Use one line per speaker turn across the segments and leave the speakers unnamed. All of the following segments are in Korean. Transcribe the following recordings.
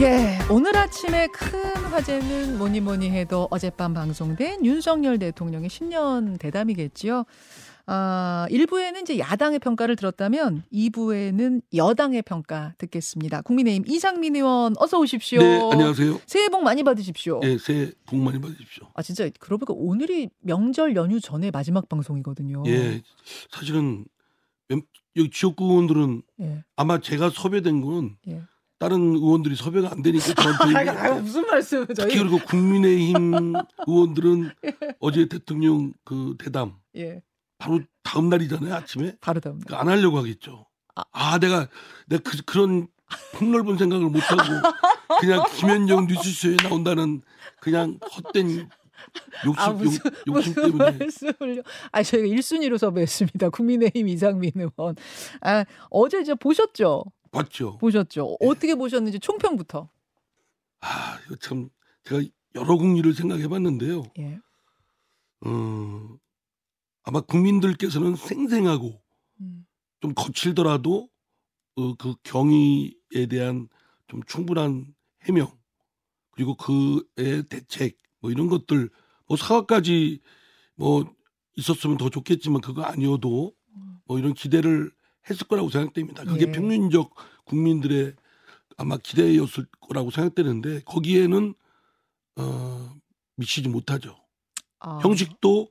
예, 오늘 아침에 큰 화제는 뭐니 뭐니 해도 어젯밤 방송된 윤석열 대통령의 신년 대담이겠지요. 아, 1부에는 이제 야당의 평가를 들었다면 2부에는 여당의 평가 듣겠습니다. 국민의힘 이상민 의원 어서 오십시오.
네, 안녕하세요.
새해 복 많이 받으십시오.
네, 새해 복 많이 받으십시오.
아, 진짜 그러고 보니까 오늘이 명절 연휴 전에 마지막 방송이거든요.
예, 사실은 여기 지역구 의원들은 예. 아마 제가 섭외된 건 예. 다른 의원들이 섭외가 안 되니까 저한테
아, 무슨 말씀 저희
특히 그리고 국민의힘 의원들은 예. 어제 대통령 그 대담 예. 바로 다음 날이잖아요 아침에
바로 다음
날. 그러니까 안 하려고 하겠죠. 아, 아 내가 내가 그, 그런 폭넓은 생각을 못 하고 그냥 김현정 뉴스쇼에 나온다는 그냥 헛된 욕심, 아, 무슨, 욕, 심 때문에.
말씀을요. 아, 저희가 1순위로 섭외했습니다. 국민의힘 이상민 의원. 아, 어제 저 보셨죠?
봤죠.
보셨죠. 예. 어떻게 보셨는지 총평부터.
아, 이거 참 제가 여러 국리를 생각해 봤는데요. 예. 어, 아마 국민들께서는 생생하고 음. 좀 거칠더라도 어, 그 경위에 대한 좀 충분한 해명 그리고 그의 대책 뭐 이런 것들 뭐 사과까지 뭐 있었으면 더 좋겠지만 그거 아니어도 뭐 이런 기대를 했을 거라고 생각됩니다. 그게 예. 평균적 국민들의 아마 기대였을 거라고 생각되는데 거기에는 어 미치지 못하죠. 아. 형식도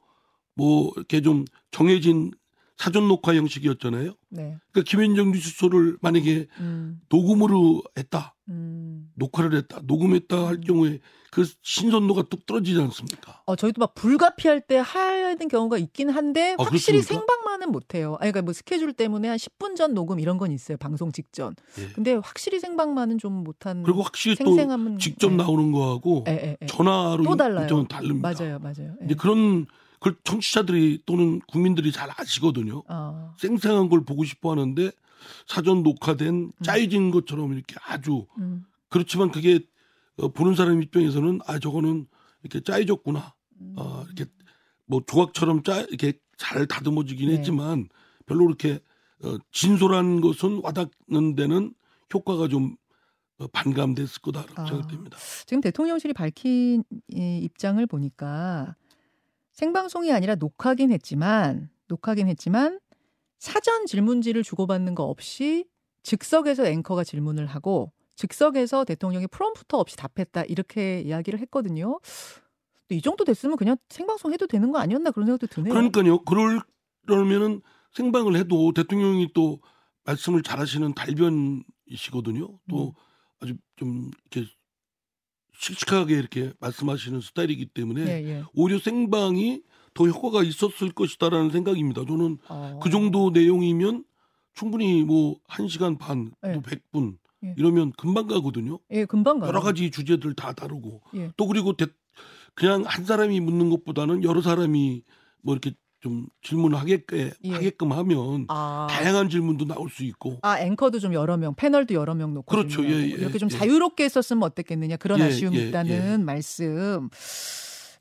뭐 이렇게 좀 정해진 사전 녹화 형식이었잖아요. 네. 그러니까 김현정 뉴스쇼를 만약에 음. 녹음으로 했다, 음. 녹화를 했다, 녹음했다 할 음. 경우에 그 신선도가 뚝 떨어지지 않습니까?
어, 저희도 막 불가피할 때 하는 경우가 있긴 한데 아, 확실히 아, 생방 만은 못 해요. 아니, 그러니까 뭐 스케줄 때문에 한 10분 전 녹음 이런 건 있어요. 방송 직전. 예. 근데 확실히 생방만은 좀 못한.
그리고 확실히 생생함은, 또 직접 네. 나오는 거하고 예, 예, 예. 전화로 또 달라요. 다릅니다.
맞아요, 맞아요.
이제 그런 그걸 청취자들이 또는 국민들이 잘 아시거든요. 어. 생생한 걸 보고 싶어 하는데 사전 녹화된 음. 짜여진 것처럼 이렇게 아주 음. 그렇지만 그게 어, 보는 사람 입장에서는 아 저거는 이렇게 짜여졌구나. 음. 어, 이렇게 뭐 조각처럼 짜 이렇게 잘 다듬어지긴 네. 했지만 별로 그렇게 어, 진솔한 것은 와닿는 데는 효과가 좀 어, 반감됐을 거다라고 아, 생각됩니다.
지금 대통령실이 밝힌 이 입장을 보니까 생방송이 아니라 녹화긴 했지만 녹화긴 했지만 사전 질문지를 주고받는 거 없이 즉석에서 앵커가 질문을 하고 즉석에서 대통령이 프롬프터 없이 답했다 이렇게 이야기를 했거든요. 이 정도 됐으면 그냥 생방송 해도 되는 거 아니었나 그런 생각도 드네요.
그러니까요. 그러면은 생방을 해도 대통령이 또 말씀을 잘하시는 달변이시거든요. 또 음. 아주 좀 이렇게 씩씩하게 이렇게 말씀하시는 스타일이기 때문에 예, 예. 오히려 생방이 더 효과가 있었을 것이다라는 생각입니다. 저는 어. 그 정도 내용이면 충분히 뭐 1시간 반, 예. 또 100분 예. 이러면 금방 가거든요.
예, 금방 가.
여러 가지 주제들 다 다루고 예. 또 그리고 대, 그냥 한 사람이 묻는 것보다는 여러 사람이 뭐 이렇게 좀 질문하게끔 예. 하게끔 하면 아. 다양한 질문도 나올 수 있고.
아 앵커도 좀 여러 명, 패널도 여러 명 놓고
그렇죠. 예, 예,
이렇게 좀 예. 자유롭게 했었으면 어땠겠느냐 그런 예, 아쉬움이 예, 있다는 말씀.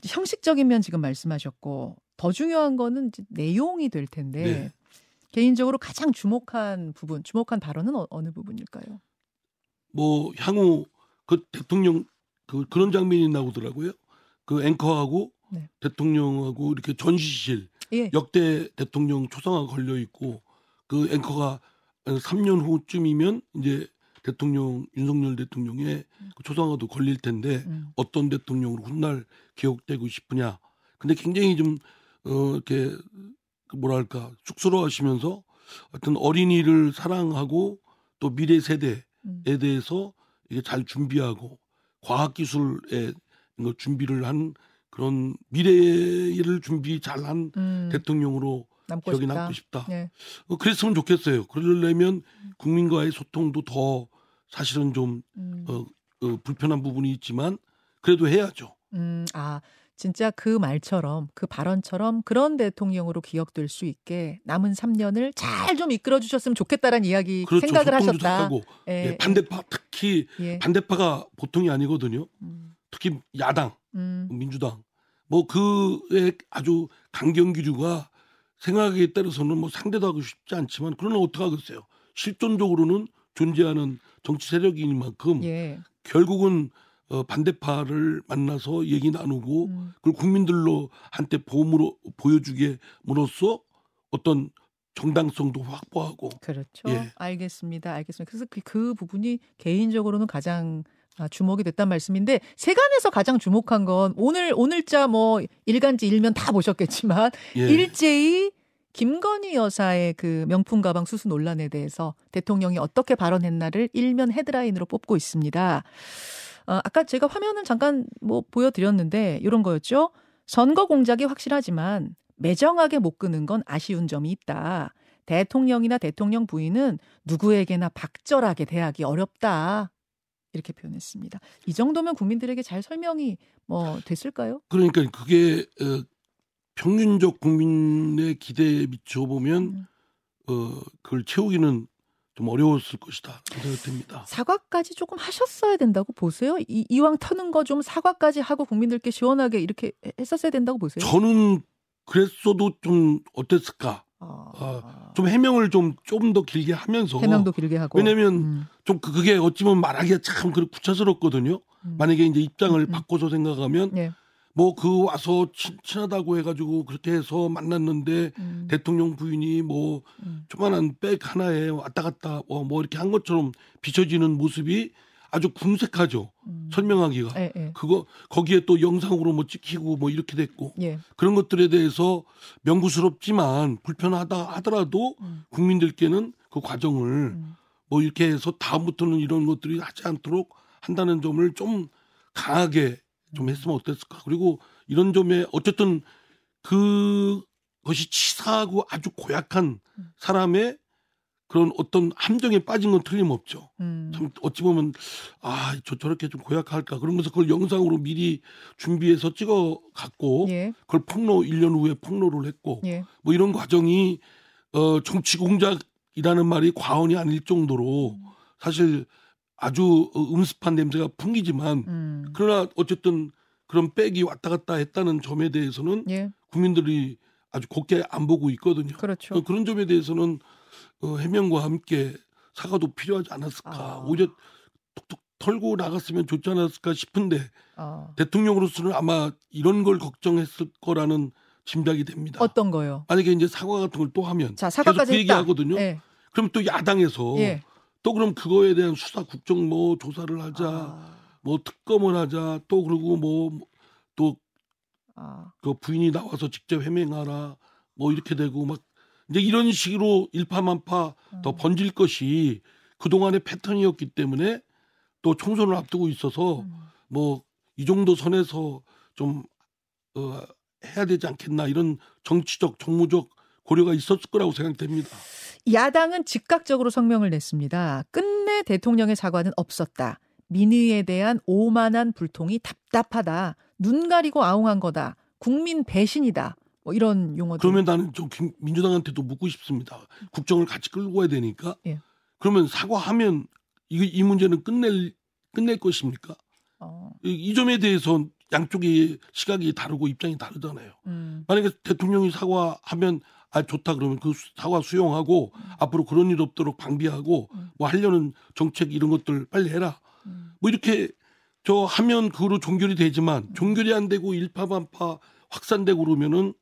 형식적인 면 지금 말씀하셨고 더 중요한 거는 내용이 될 텐데 네. 개인적으로 가장 주목한 부분, 주목한 발언은 어, 느 부분일까요?
뭐 향후 그 대통령 그 그런 장면이 나오더라고요. 그 앵커하고 네. 대통령하고 이렇게 전시실 예. 역대 대통령 초상화 걸려 있고 그 앵커가 3년 후쯤이면 이제 대통령 윤석열 대통령의 음. 그 초상화도 걸릴 텐데 음. 어떤 대통령으로 훗날 기억되고 싶으냐. 근데 굉장히 좀 어, 이렇게 그 뭐랄까 쑥스러워하시면서 어떤 어린이를 사랑하고 또 미래 세대에 음. 대해서 이게 잘 준비하고 과학 기술에 준비를 한 그런 미래를 준비 잘한 음. 대통령으로 남고 기억이 싶다. 남고 싶다. 네. 어, 그랬으면 좋겠어요. 그러려면 국민과의 소통도 더 사실은 좀 음. 어, 어, 불편한 부분이 있지만 그래도 해야죠.
음, 아 진짜 그 말처럼 그 발언처럼 그런 대통령으로 기억될 수 있게 남은 3년을 잘 좀 이끌어 주셨으면 좋겠다라는 이야기 그렇죠. 생각을 하셨다.
예, 예, 반대파 특히 예. 반대파가 보통이 아니거든요. 음. 특히 야당, 음. 민주당 뭐 그의 아주 강경 기류가 생각에 따라서는 뭐 상대도 하고 싶지 않지만 그러나 어떡하겠어요. 실존적으로는 존재하는 정치 세력이니만큼 예. 결국은 어, 반대파를 만나서 얘기 나누고 음. 그걸 국민들로 한때 보험으로 보여주게 으로써 어떤 정당성도 확보하고
그렇죠. 예. 알겠습니다. 알겠습니다. 그래서 그, 그 부분이 개인적으로는 가장 아, 주목이 됐단 말씀인데 세간에서 가장 주목한 건 오늘 오늘자 뭐 일간지 일면 다 보셨겠지만 예. 일제히 김건희 여사의 그 명품 가방 수수 논란에 대해서 대통령이 어떻게 발언했나를 일면 헤드라인으로 뽑고 있습니다. 어, 아까 제가 화면을 잠깐 뭐 보여드렸는데 이런 거였죠. 선거 공작이 확실하지만 매정하게 못 끄는 건 아쉬운 점이 있다. 대통령이나 대통령 부인은 누구에게나 박절하게 대하기 어렵다. 이렇게 표현했습니다. 이 정도면 국민들에게 잘 설명이 뭐 됐을까요?
그러니까 그게 어, 평균적 국민의 기대에 미쳐 보면 음. 어, 그걸 채우기는 좀 어려웠을 것이다 생각됩니다.
사과까지 조금 하셨어야 된다고 보세요. 이, 이왕 터는 거 좀 사과까지 하고 국민들께 시원하게 이렇게 했었어야 된다고 보세요.
저는 그랬어도 좀 어땠을까? 아... 아, 좀 해명을 좀좀더 길게 하면서
해명도 길게 하고
왜냐면 음. 좀 그, 그게 어찌 보면 말하기가 참 구차스럽거든요. 음. 만약에 이제 입장을 음. 음. 바꿔서 생각하면 네. 뭐그 와서 친, 친하다고 해가지고 그렇게 해서 만났는데 음. 대통령 부인이 뭐 음. 조만한 백 하나에 왔다 갔다 뭐, 뭐 이렇게 한 것처럼 비춰지는 모습이 아주 궁색하죠. 음. 설명하기가. 에, 에. 그거 거기에 또 영상으로 뭐 찍히고 뭐 이렇게 됐고 예. 그런 것들에 대해서 명구스럽지만 불편하다 하더라도 음. 국민들께는 그 과정을 음. 뭐 이렇게 해서 다음부터는 이런 것들이 하지 않도록 한다는 점을 좀 강하게 좀 음. 했으면 어땠을까. 그리고 이런 점에 어쨌든 그것이 치사하고 아주 고약한 음. 사람의 그런 어떤 함정에 빠진 건 틀림없죠. 음. 참 어찌 보면 아, 저 저렇게 좀 고약할까 그러면서 그걸 영상으로 미리 준비해서 찍어 갖고 예. 그걸 폭로 1년 후에 폭로를 했고 예. 뭐 이런 과정이 어 정치 공작이라는 말이 과언이 아닐 정도로 음. 사실 아주 음습한 냄새가 풍기지만 음. 그러나 어쨌든 그런 백이 왔다 갔다 했다는 점에 대해서는 예. 국민들이 아주 곱게 안 보고 있거든요.
그렇죠.
그런 점에 대해서는 어, 해명과 함께 사과도 필요하지 않았을까. 아. 오히려 톡톡 털고 나갔으면 좋지 않았을까 싶은데 아. 대통령으로서는 아마 이런 걸 걱정했을 거라는 짐작이 됩니다.
어떤 거요?
만약에 이제 사과 같은 걸 또 하면
자, 사과까지
계속 그 얘기하거든요. 네. 그럼 또 야당에서 예. 또 그럼 그거에 대한 수사 국정 뭐 조사를 하자, 아. 뭐 특검을 하자, 또 그리고 뭐또그 아. 그 부인이 나와서 직접 해명하라, 뭐 이렇게 되고 막 이제 이런 식으로 일파만파 음. 더 번질 것이 그동안의 패턴이었기 때문에 또 총선을 앞두고 있어서 음. 뭐이 정도 선에서 좀 어, 해야 되지 않겠나 이런 정치적 정무적 고려가 있었을 거라고 생각됩니다.
야당은 즉각적으로 성명을 냈습니다. 끝내 대통령의 사과는 없었다. 민의에 대한 오만한 불통이 답답하다. 눈 가리고 아웅한 거다. 국민 배신이다. 뭐 이런 용어들.
그러면 나는 좀 민주당한테도 묻고 싶습니다. 국정을 같이 끌고 가야 되니까. 예. 그러면 사과하면 이, 이 문제는 끝낼 끝낼 것입니까? 어. 이, 이, 점에 대해서 양쪽의 시각이 다르고 입장이 다르잖아요. 음. 만약에 대통령이 사과하면 아 좋다 그러면 그 사과 수용하고 음. 앞으로 그런 일 없도록 방비하고 음. 뭐 하려는 정책 이런 것들 빨리 해라. 음. 뭐 이렇게 저 하면 그거로 종결이 되지만 음. 종결이 안 되고 일파만파 확산되고 그러면은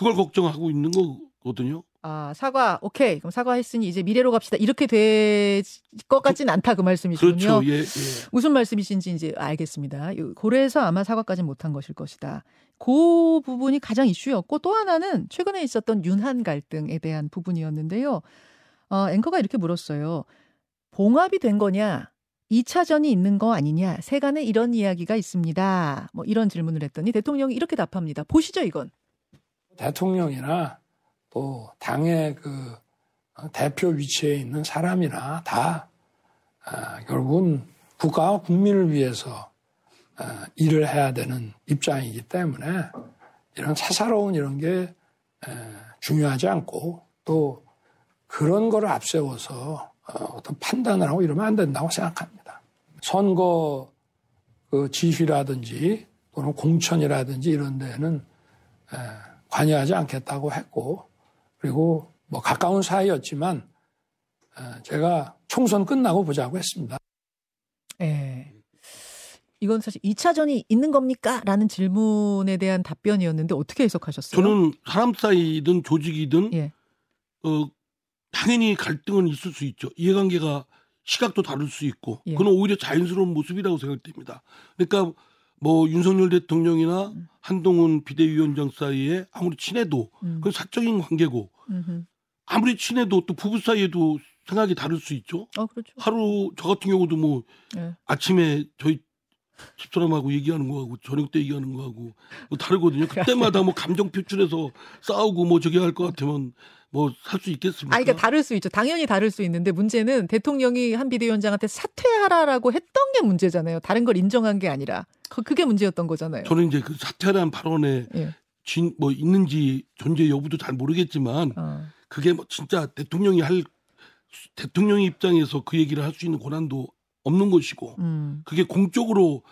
그걸 걱정하고 있는 거거든요.
아, 사과, 오케이. 그럼 사과했으니 이제 미래로 갑시다. 이렇게 될 것 같진 그, 않다. 그 말씀이시군요.
그렇죠. 예, 예.
무슨 말씀이신지 이제 알겠습니다. 고래에서 아마 사과까지 못한 것일 것이다. 그 부분이 가장 이슈였고 또 하나는 최근에 있었던 윤한 갈등에 대한 부분이었는데요. 어, 앵커가 이렇게 물었어요. 봉합이 된 거냐? 2차전이 있는 거 아니냐? 세간에 이런 이야기가 있습니다. 뭐 이런 질문을 했더니 대통령이 이렇게 답합니다. 보시죠, 이건.
대통령이나 또 당의 그 대표 위치에 있는 사람이나 다 아, 결국은 국가와 국민을 위해서 아, 일을 해야 되는 입장이기 때문에 이런 사사로운 이런 게 중요하지 않고 또 그런 거를 앞세워서 어, 어떤 판단을 하고 이러면 안 된다고 생각합니다. 선거 그 지휘라든지 또는 공천이라든지 이런 데는 관여하지 않겠다고 했고 그리고 뭐 가까운 사이였지만 어, 제가 총선 끝나고 보자고 했습니다.
예. 이건 사실 2차전이 있는 겁니까? 라는 질문에 대한 답변이었는데 어떻게 해석하셨어요?
저는 사람 사이든 조직이든 예. 어, 당연히 갈등은 있을 수 있죠. 이해관계가 시각도 다를 수 있고 예. 그건 오히려 자연스러운 모습이라고 생각됩니다. 그러니까 뭐 윤석열 대통령이나 음. 한동훈 비대위원장 사이에 아무리 친해도 음. 그건 사적인 관계고 음흠. 아무리 친해도 또 부부 사이에도 생각이 다를 수 있죠.
어, 그렇죠.
하루 저 같은 경우도 뭐 네. 아침에 저희 집사람하고 얘기하는 거하고 저녁 때 얘기하는 거하고 뭐 다르거든요. 그때마다 뭐 감정 표출해서 싸우고 뭐 저기 할 것 같으면 뭐살수 있겠습니까?
아, 그러니까 다를 수 있죠. 당연히 다를 수 있는데 문제는 대통령이 한 비대위원장한테 사퇴하라라고 했던 게 문제잖아요. 다른 걸 인정한 게 아니라 그, 그게 문제였던 거잖아요.
저는 이제 그 사퇴란 발언에 예. 진, 뭐 있는지 존재 여부도 잘 모르겠지만 어. 그게 뭐 진짜 대통령이 할 대통령 입장에서 그 얘기를 할 수 있는 권한도 없는 것이고 음. 그게 공적으로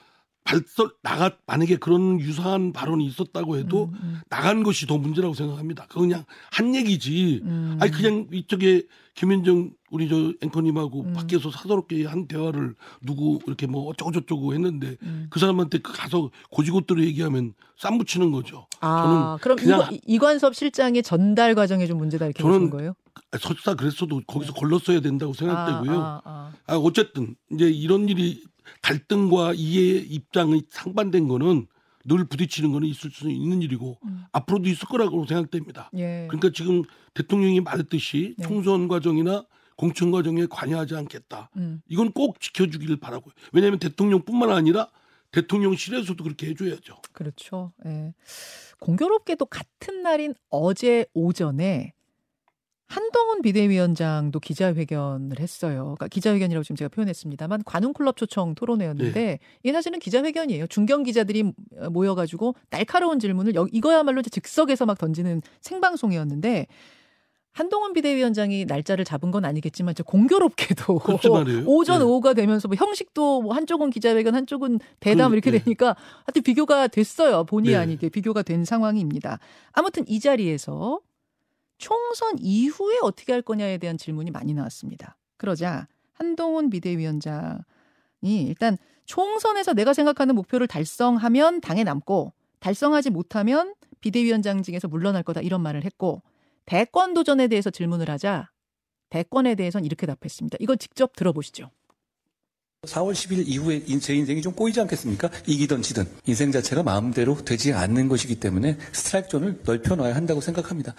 발설 나가 만약에 그런 유사한 발언이 있었다고 해도 음, 음. 나간 것이 더 문제라고 생각합니다. 그 그냥 한 얘기지. 음. 아니 그냥 이쪽에 김현정 우리 저 앵커님하고 음. 밖에서 사도롭게 한 대화를 누구 이렇게 뭐 어쩌고 저쩌고 했는데 음. 그 사람한테 그 가서 고지고대로 얘기하면 쌈 붙이는 거죠.
아, 저는 그럼 그냥 이관, 섭 실장의 전달 과정에 좀 문제다 이렇게 보는 거예요?
설사 그랬어도 거기서 네. 걸렀어야 된다고 생각되고요. 아, 아, 아. 아, 어쨌든 이제 이런 일이 갈등과 이해 입장이 상반된 거는 늘 부딪히는 거는 있을 수 있는 일이고 음. 앞으로도 있을 거라고 생각됩니다. 예. 그러니까 지금 대통령이 말했듯이 네. 총선 과정이나 공천 과정에 관여하지 않겠다. 음. 이건 꼭 지켜주기를 바라고요. 왜냐하면 대통령뿐만 아니라 대통령실에서도 그렇게 해줘야죠.
그렇죠. 예. 공교롭게도 같은 날인 어제 오전에 한동훈 비대위원장도 기자회견을 했어요. 그러니까 기자회견이라고 지금 제가 표현했습니다만 관훈클럽 초청 토론회였는데 네. 이게 사실은 기자회견이에요. 중견 기자들이 모여가지고 날카로운 질문을 이거야말로 즉석에서 막 던지는 생방송이었는데 한동훈 비대위원장이 날짜를 잡은 건 아니겠지만 공교롭게도 오전 네. 오후가 되면서 뭐 형식도 뭐 한쪽은 기자회견 한쪽은 대담 그, 이렇게 네. 되니까 하여튼 비교가 됐어요. 본의 네. 아니게 비교가 된 상황입니다. 아무튼 이 자리에서 총선 이후에 어떻게 할 거냐에 대한 질문이 많이 나왔습니다. 그러자 한동훈 비대위원장이 일단 총선에서 내가 생각하는 목표를 달성하면 당에 남고 달성하지 못하면 비대위원장직에서 물러날 거다 이런 말을 했고 대권 도전에 대해서 질문을 하자 대권에 대해서는 이렇게 답했습니다. 이거 직접 들어보시죠.
4월 10일 이후에 제 인생이 좀 꼬이지 않겠습니까? 이기든 지든 인생 자체가 마음대로 되지 않는 것이기 때문에 스트라이크 존을 넓혀놔야 한다고 생각합니다.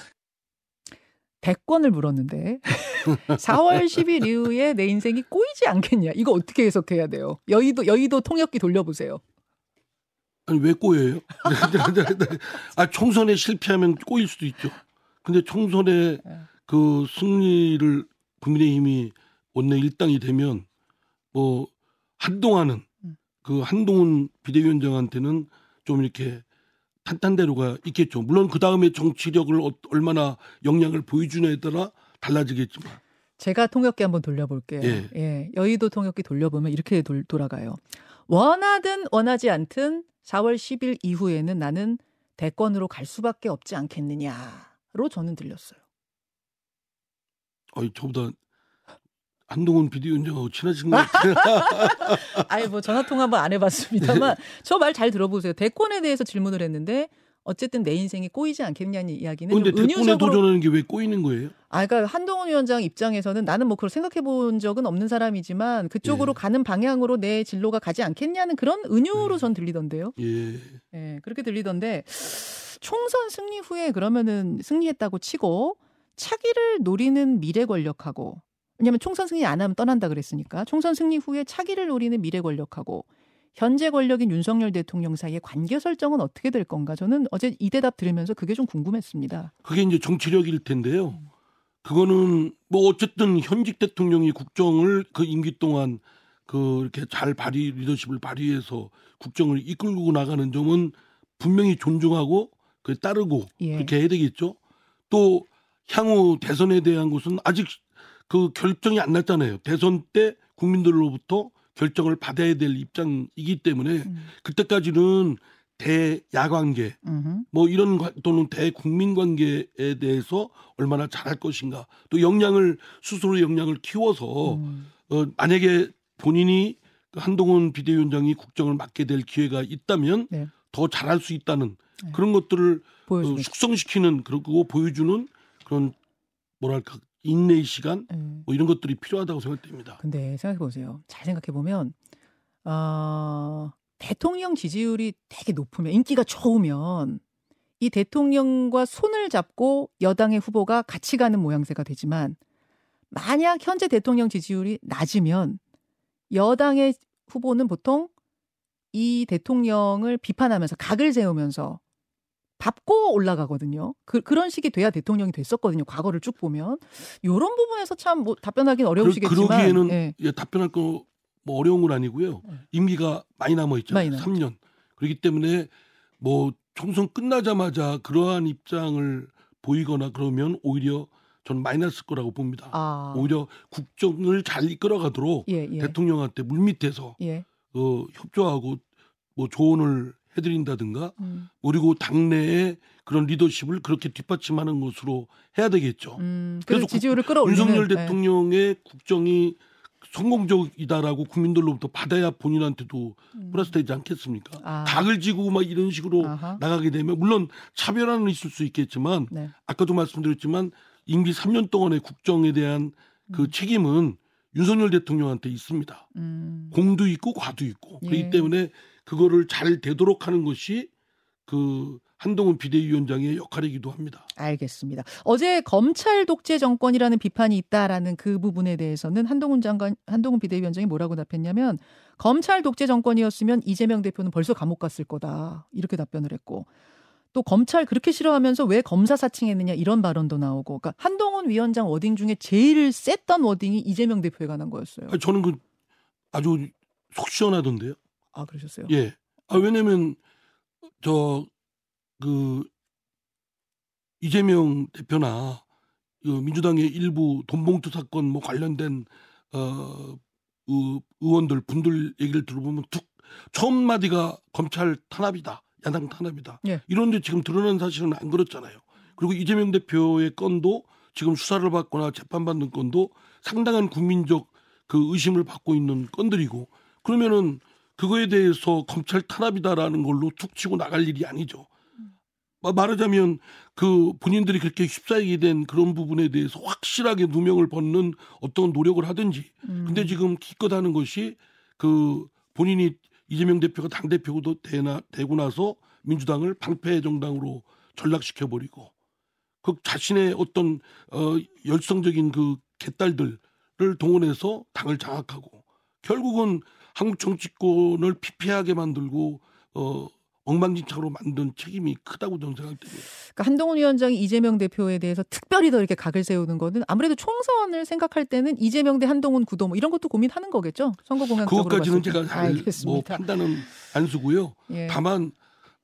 대권을 물었는데 4월 10일 이후에 내 인생이 꼬이지 않겠냐? 이거 어떻게 해석해야 돼요? 여의도 여의도 통역기 돌려보세요.
아니 왜 꼬여요? 아 총선에 실패하면 꼬일 수도 있죠. 근데 총선에 네. 그 승리를 국민의힘이 원내 일당이 되면 뭐 한동안은 음. 그 한동훈 비대위원장한테는 좀 이렇게 탄탄대로가 있겠죠. 물론 그 다음에 정치력을 어, 얼마나 역량을 보여주냐에 따라 달라지겠지만.
제가 통역기 한번 돌려볼게요. 예. 예. 여의도 통역기 돌려보면 이렇게 돌, 돌아가요. 원하든 원하지 않든 4월 10일 이후에는 나는 대권으로 갈 수밖에 없지 않겠느냐로 저는 들렸어요.
아니 저보다 한동훈 비대위원장하고 친하신 것 같아요.
아니 뭐 전화 통화 한번 안 해봤습니다만 저 말 잘 들어보세요. 대권에 대해서 질문을 했는데 어쨌든 내 인생이 꼬이지 않겠냐는 이야기는
근데 대권에 도전하는 게 왜 꼬이는 거예요?
아, 그러니까 한동훈 위원장 입장에서는 나는 뭐 그걸 생각해 본 적은 없는 사람이지만 그쪽으로 예. 가는 방향으로 내 진로가 가지 않겠냐는 그런 은유로 예. 전 들리던데요. 예. 예, 그렇게 들리던데 총선 승리 후에 그러면은 승리했다고 치고 차기를 노리는 미래 권력하고 왜냐하면 총선 승리 안 하면 떠난다 그랬으니까 총선 승리 후에 차기를 노리는 미래 권력하고 현재 권력인 윤석열 대통령 사이의 관계 설정은 어떻게 될 건가? 저는 어제 이 대답 들으면서 그게 좀 궁금했습니다.
그게 이제 정치력일 텐데요. 그거는 뭐 어쨌든 현직 대통령이 국정을 그 임기 동안 그 이렇게 잘 발휘 리더십을 발휘해서 국정을 이끌고 나가는 점은 분명히 존중하고 그 따르고 예. 그렇게 해야 되겠죠. 또 향후 대선에 대한 것은 아직 그 결정이 안 났잖아요. 대선 때 국민들로부터 결정을 받아야 될 입장이기 때문에 음. 그때까지는 대야관계 뭐 이런 또는 대국민 관계에 대해서 얼마나 잘할 것인가 또 역량을 스스로 역량을 키워서 음. 어 만약에 본인이 그 한동훈 비대위원장이 국정을 맡게 될 기회가 있다면 네. 더 잘할 수 있다는 네. 그런 것들을 어, 숙성시키는 그리고 보여주는 그런 뭐랄까 인내의 시간 네. 뭐 이런 것들이 필요하다고 생각됩니다.
근데 생각해 보세요. 잘 생각해 보면 어, 대통령 지지율이 되게 높으면 인기가 좋으면 이 대통령과 손을 잡고 여당의 후보가 같이 가는 모양새가 되지만 만약 현재 대통령 지지율이 낮으면 여당의 후보는 보통 이 대통령을 비판하면서 각을 세우면서 밟고 올라가거든요. 그, 그런 식이 돼야 대통령이 됐었거든요. 과거를 쭉 보면. 요런 부분에서 참 뭐 답변하기는 어려우시겠지만.
그러 기에는 예. 예, 답변할 거 뭐 어려운 건 아니고요. 예. 임기가 많이 남아 있잖아요. 많이 3년. 그렇기 때문에 뭐 총선 끝나자마자 그러한 입장을 보이거나 그러면 오히려 저는 마이너스 거라고 봅니다. 아. 오히려 국정을 잘 이끌어가도록 예, 예. 대통령한테 물밑에서 예. 어, 협조하고 뭐 조언을 해드린다든가 음. 그리고 당내에 그런 리더십을 그렇게 뒷받침하는 것으로 해야 되겠죠. 음,
그래서 지지율을 끌어올리는
윤석열 네. 대통령의 국정이 성공적이다라고 국민들로부터 받아야 본인한테도 음. 플러스 되지 않겠습니까? 아. 각을 지고 막 이런 식으로 아하. 나가게 되면 물론 차별화는 있을 수 있겠지만 네. 아까도 말씀드렸지만 임기 3년 동안의 국정에 대한 그 음. 책임은 윤석열 대통령한테 있습니다. 음. 공도 있고 과도 있고 예. 그렇기 때문에 그거를 잘 되도록 하는 것이 그 한동훈 비대위원장의 역할이기도 합니다.
알겠습니다. 어제 검찰 독재 정권이라는 비판이 있다라는 그 부분에 대해서는 한동훈 장관, 한동훈 비대위원장이 뭐라고 답했냐면 검찰 독재 정권이었으면 이재명 대표는 벌써 감옥 갔을 거다 이렇게 답변을 했고 또 검찰 그렇게 싫어하면서 왜 검사 사칭했느냐 이런 발언도 나오고 그러니까 한동훈 위원장 wording 중에 제일 셌던 wording이 이재명 대표에 관한 거였어요.
아니, 저는 그 아주 속 시원하던데요.
아 그러셨어요?
예. 아 왜냐면 저 그 이재명 대표나 그 민주당의 일부 돈봉투 사건 뭐 관련된 어 의원들 분들 얘기를 들어보면 툭 처음 마디가 검찰 탄압이다. 야당 탄압이다. 예. 이런데 지금 드러난 사실은 안 그렇잖아요. 그리고 이재명 대표의 건도 지금 수사를 받거나 재판받는 건도 상당한 국민적 그 의심을 받고 있는 건들이고 그러면은 그거에 대해서 검찰 탄압이다라는 걸로 툭 치고 나갈 일이 아니죠. 말하자면 그 본인들이 그렇게 휩싸이게 된 그런 부분에 대해서 확실하게 누명을 벗는 어떤 노력을 하든지. 음. 근데 지금 기껏 하는 것이 그 본인이 이재명 대표가 당 대표도 되나 되고 나서 민주당을 방패 정당으로 전락시켜 버리고 그 자신의 어떤 어 열성적인 그 개딸들을 동원해서 당을 장악하고 결국은 한국 정치권을 피폐하게 만들고 어 엉망진창으로 만든 책임이 크다고 저는 생각됩니다.
그러니까 한동훈 위원장이 이재명 대표에 대해서 특별히 더 이렇게 각을 세우는 거는 아무래도 총선을 생각할 때는 이재명 대 한동훈 구도 뭐 이런 것도 고민하는 거겠죠. 선거 공약적으로
그것까지는 제가 잘뭐 판단은 안 쓰고요. 예. 다만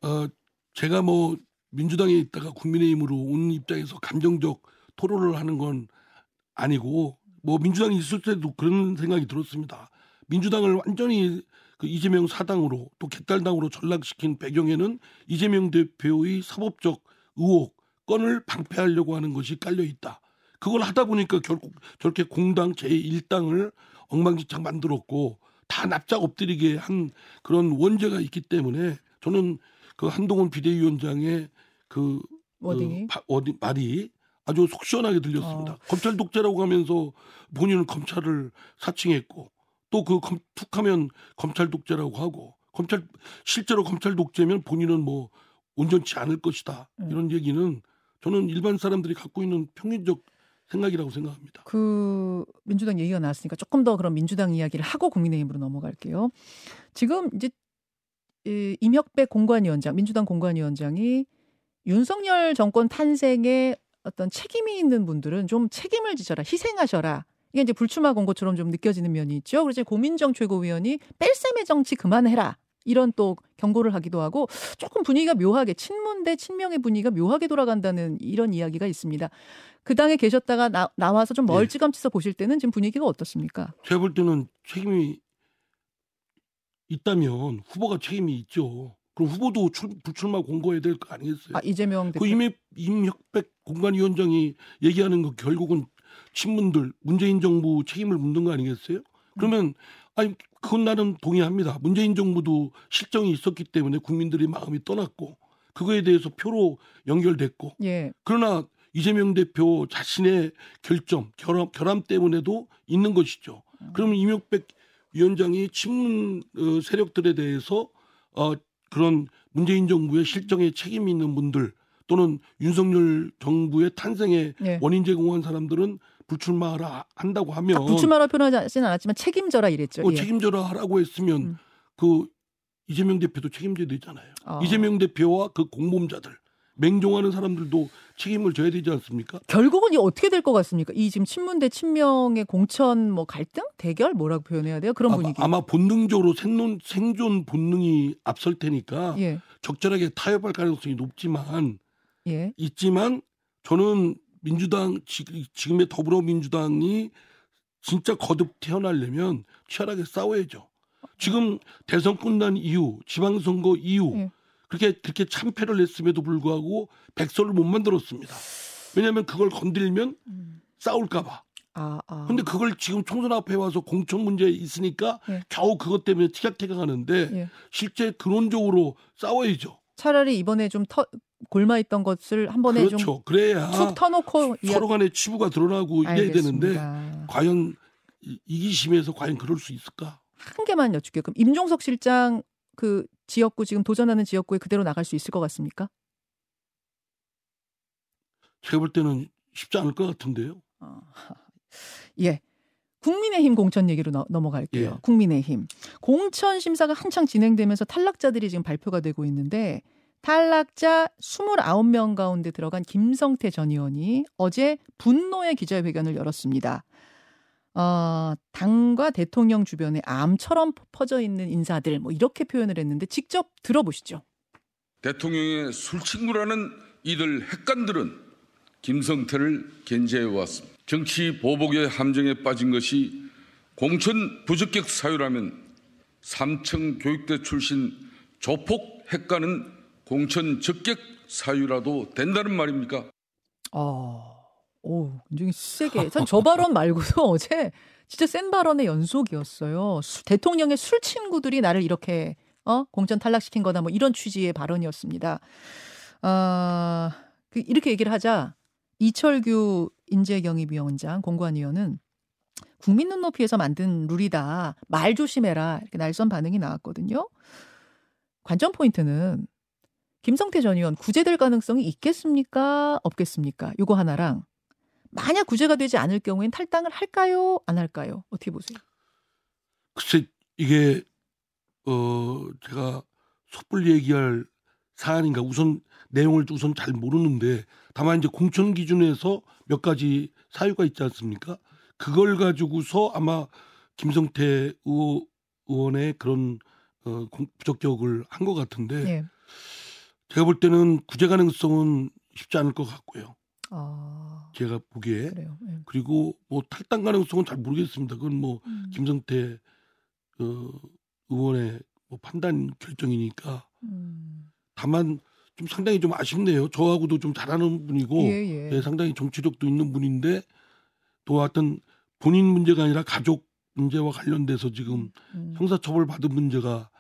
어 제가 뭐 민주당에 있다가 국민의힘으로 온 입장에서 감정적 토론을 하는 건 아니고 뭐 민주당이 있을 때도 그런 생각이 들었습니다. 민주당을 완전히 그 이재명 사당으로 또 개딸당으로 전락시킨 배경에는 이재명 대표의 사법적 의혹 건을 방패하려고 하는 것이 깔려 있다. 그걸 하다 보니까 결국 저렇게 공당 제1당을 엉망진창 만들었고 다 납작 엎드리게 한 그런 원죄가 있기 때문에 저는 그 한동훈 비대위원장의 그,
그
바, 어디, 말이 아주 속 시원하게 들렸습니다. 어. 검찰 독재라고 하면서 본인은 검찰을 사칭했고 또 그 툭하면 검찰 독재라고 하고 검찰 실제로 검찰 독재면 본인은 뭐 온전치 않을 것이다 음. 이런 얘기는 저는 일반 사람들이 갖고 있는 평균적 생각이라고 생각합니다.
그 민주당 얘기가 나왔으니까 조금 더 그런 민주당 이야기를 하고 국민의힘으로 넘어갈게요. 지금 이제 이 임혁백 공관위원장, 민주당 공관위원장이 윤석열 정권 탄생에 어떤 책임이 있는 분들은 좀 책임을 지셔라, 희생하셔라. 이게 이제 불출마 공고처럼 좀 느껴지는 면이 있죠. 그래서 고민정 최고위원이 뺄셈의 정치 그만해라. 이런 또 경고를 하기도 하고 조금 분위기가 묘하게 친문 대 친명의 분위기가 묘하게 돌아간다는 이런 이야기가 있습니다. 그 당에 계셨다가 나, 나와서 좀 네. 멀찌감치서 네. 보실 때는 지금 분위기가 어떻습니까?
제가 볼 때는 책임이 있다면 후보가 책임이 있죠. 그럼 후보도 출, 불출마 공고해야 될 거 아니겠어요?
아, 이재명
대표. 그 이미 임혁백 공관위원장이 얘기하는 거 결국은 친문들 문재인 정부 책임을 묻는 거 아니겠어요? 그러면 아니 그건 나는 동의합니다. 문재인 정부도 실정이 있었기 때문에 국민들의 마음이 떠났고 그거에 대해서 표로 연결됐고 예. 그러나 이재명 대표 자신의 결점 결함 결함 때문에도 있는 것이죠. 그러면 임혁백 위원장이 친문 어, 세력들에 대해서 어 그런 문재인 정부의 실정에 책임 있는 분들 또는 윤석열 정부의 탄생에 예. 원인 제공한 사람들은 불출마하라 한다고 하면 아,
불출마라 표현하지는 않았지만 책임져라 이랬죠.
어, 예. 책임져라 하라고 했으면 음. 그 이재명 대표도 책임져야 되잖아요. 아. 이재명 대표와 그 공범자들 맹종하는 사람들도 책임을 져야 되지 않습니까?
결국은 이 어떻게 될 것 같습니까? 이 지금 친문 대 친명의 공천 뭐 갈등 대결 뭐라고 표현해야 돼요? 그런
아마,
분위기.
아마 본능적으로 생존 생존 본능이 앞설 테니까 예. 적절하게 타협할 가능성이 높지만 예. 있지만 저는 민주당 지금의 더불어민주당이 진짜 거듭 태어나려면 치열하게 싸워야죠. 지금 대선 끝난 이후, 지방선거 이후 네. 그렇게 그렇게 참패를 했음에도 불구하고 백서를 못 만들었습니다. 왜냐하면 그걸 건드리면 음. 싸울까봐. 아, 아. 근데 그걸 지금 총선 앞에 와서 공천 문제 있으니까 네. 겨우 그것 때문에 티격태격하는데 네. 실제 근원적으로 싸워야죠.
차라리 이번에 좀 터, 골마 있던 것을 한 번에
그렇죠. 좀 그래야
툭 터놓고
서로 간의 치부가 드러나고 이래야 되는데 과연 이기심에서 과연 그럴 수 있을까?
한 개만 여쭙게요. 그럼 임종석 실장 그 지역구 지금 도전하는 지역구에 그대로 나갈 수 있을 것 같습니까?
제가 볼 때는 쉽지 않을 것 같은데요. 어,
예. 국민의힘 공천 얘기로 너, 넘어갈게요. 예. 국민의힘 공천 심사가 한창 진행되면서 탈락자들이 지금 발표가 되고 있는데 탈락자 29명 가운데 들어간 김성태 전 의원이 어제 분노의 기자회견을 열었습니다. 어, 당과 대통령 주변에 암처럼 퍼져 있는 인사들 뭐 이렇게 표현을 했는데 직접 들어보시죠.
대통령의 술친구라는 이들 핵관들은 김성태를 견제해 왔습니다. 정치 보복의 함정에 빠진 것이 공천 부적격 사유라면 삼청 교육대 출신 조폭 핵관은 공천 적격 사유라도 된다는 말입니까?
어, 오, 굉장히 세게. 저 발언 말고도 어제 진짜 센 발언의 연속이었어요. 수, 대통령의 술 친구들이 나를 이렇게 어 공천 탈락시킨 거다 뭐 이런 취지의 발언이었습니다. 아, 그 이렇게 얘기를 하자 이철규 인재경입위원장 공관위원은 국민 눈높이에서 만든 룰이다. 말 조심해라. 이렇게 날선 반응이 나왔거든요. 관전 포인트는 김성태 전 의원 구제될 가능성이 있겠습니까? 없겠습니까? 요거 하나랑 만약 구제가 되지 않을 경우엔 탈당을 할까요? 안 할까요? 어떻게 보세요?
글쎄 이게 어 제가 섣불리 얘기할 사안인가 우선 내용을 우선 잘 모르는데 다만 이제 공천 기준에서 몇 가지 사유가 있지 않습니까? 그걸 가지고서 아마 김성태 의원의 그런 어, 부적격을 한 것 같은데 네. 제가 볼 때는 구제 가능성은 쉽지 않을 것 같고요. 아... 제가 보기에 네. 그리고 뭐 탈당 가능성은 잘 모르겠습니다. 그건 뭐 음. 김성태 어, 의원의 뭐 판단 결정이니까. 음. 다만 좀 상당히 좀 아쉽네요. 저하고도 좀 잘하는 분이고 예, 예. 네, 상당히 정치력도 있는 분인데 또 하여튼 본인 문제가 아니라 가족 문제와 관련돼서 지금 음. 형사처벌 받은 문제가 어,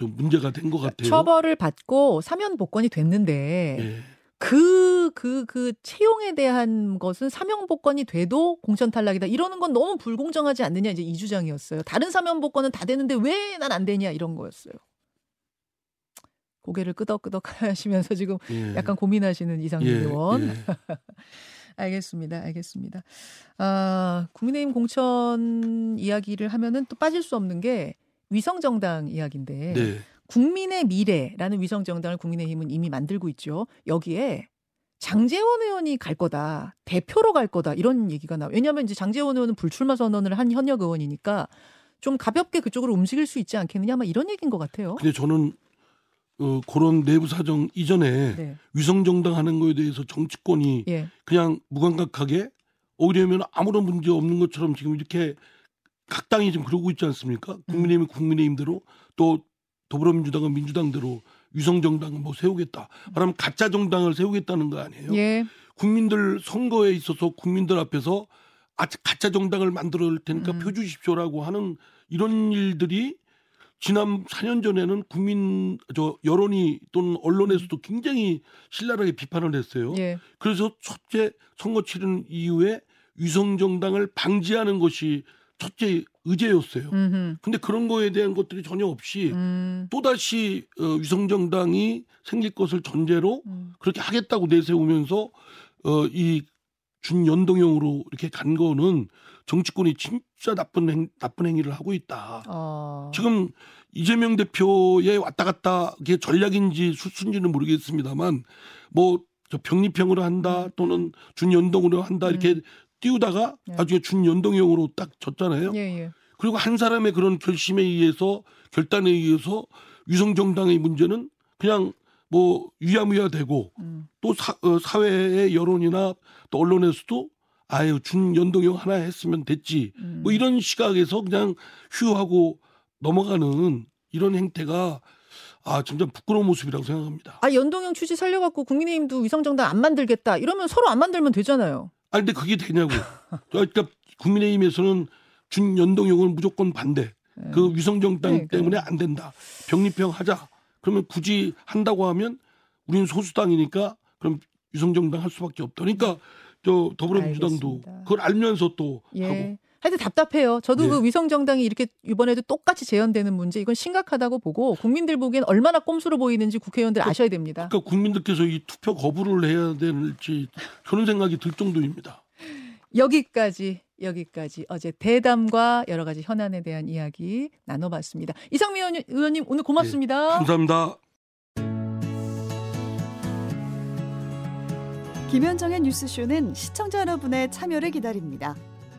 좀 문제가 된 것 같아요.
처벌을 받고 사면 복권이 됐는데 예. 그, 그, 그 채용에 대한 것은 사면 복권이 돼도 공천 탈락이다. 이러는 건 너무 불공정하지 않느냐 이제 이 주장이었어요. 다른 사면 복권은 다 되는데 왜 난 안 되냐 이런 거였어요. 고개를 끄덕끄덕 하시면서 지금 예. 약간 고민하시는 이상민 예. 의원. 예. 알겠습니다. 알겠습니다. 아, 국민의힘 공천 이야기를 하면은 또 빠질 수 없는 게 위성정당 이야기인데 네. 국민의 미래라는 위성정당을 국민의힘은 이미 만들고 있죠. 여기에 장재원 의원이 갈 거다. 대표로 갈 거다. 이런 얘기가 나와요. 왜냐하면 이제 장재원 의원은 불출마 선언을 한 현역 의원이니까 좀 가볍게 그쪽으로 움직일 수 있지 않겠느냐. 막 이런 얘기인 것 같아요.
근데 저는 어, 그런 내부 사정 이전에 네. 위성정당 하는 거에 대해서 정치권이 예. 그냥 무감각하게 오히려면 아무런 문제 없는 것처럼 지금 이렇게 각 당이 지금 그러고 있지 않습니까? 국민의힘이 국민의힘대로 또 더불어민주당은 민주당대로 위성정당을 뭐 세우겠다. 말하면 가짜 정당을 세우겠다는 거 아니에요? 예. 국민들 선거에 있어서 국민들 앞에서 아, 가짜 정당을 만들어 올 테니까 음. 표 주십시오라고 하는 이런 일들이 지난 4년 전에는 국민 저 여론이 또는 언론에서도 굉장히 신랄하게 비판을 했어요. 예. 그래서 첫째 선거 치른 이후에 위성 정당을 방지하는 것이 첫째 의제였어요. 음흠. 근데 그런 거에 대한 것들이 전혀 없이 음. 또다시 어, 위성 정당이 생길 것을 전제로 음. 그렇게 하겠다고 내세우면서 어, 이 준연동형으로 이렇게 간 거는 정치권이 진짜 나쁜 행, 나쁜 행위를 하고 있다. 어. 지금 이재명 대표의 왔다 갔다 게 전략인지 수순지는 모르겠습니다만 뭐 저 병립형으로 한다 음. 또는 준연동으로 한다 이렇게 음. 띄우다가 네. 나중에 준연동형으로 딱 졌잖아요. 예, 예. 그리고 한 사람의 그런 결심에 의해서 결단에 의해서 위성정당의 문제는 그냥 뭐 유야무야 되고 음. 또 사, 어, 사회의 여론이나 또 언론에서도 아유 준연동형 하나 했으면 됐지 음. 뭐 이런 시각에서 그냥 휴하고 넘어가는 이런 행태가 아 진짜 부끄러운 모습이라고 생각합니다.
아 연동형 취지 살려갖고 국민의힘도 위성정당 안 만들겠다 이러면 서로 안 만들면 되잖아요.
아 근데 그게 되냐고. 그러니까 국민의힘에서는 준연동형을 무조건 반대. 네. 그 위성정당 네, 때문에 안 된다. 병립형 하자. 그러면 굳이 한다고 하면 우리는 소수당이니까 그럼 위성정당 할 수밖에 없다. 그러니까 저 더불어민주당도 알겠습니다. 그걸 알면서 또 예. 하고.
하여튼 답답해요. 저도 예. 그 위성 정당이 이렇게 이번에도 똑같이 재현되는 문제 이건 심각하다고 보고 국민들 보기엔 얼마나 꼼수로 보이는지 국회의원들 아셔야 됩니다.
그러니까 국민들께서 이 투표 거부를 해야 될지 그런 생각이 들 정도입니다.
여기까지 여기까지 어제 대담과 여러 가지 현안에 대한 이야기 나눠봤습니다. 이상민 의원님 오늘 고맙습니다.
네, 감사합니다.
김현정의 뉴스쇼는 시청자 여러분의 참여를 기다립니다.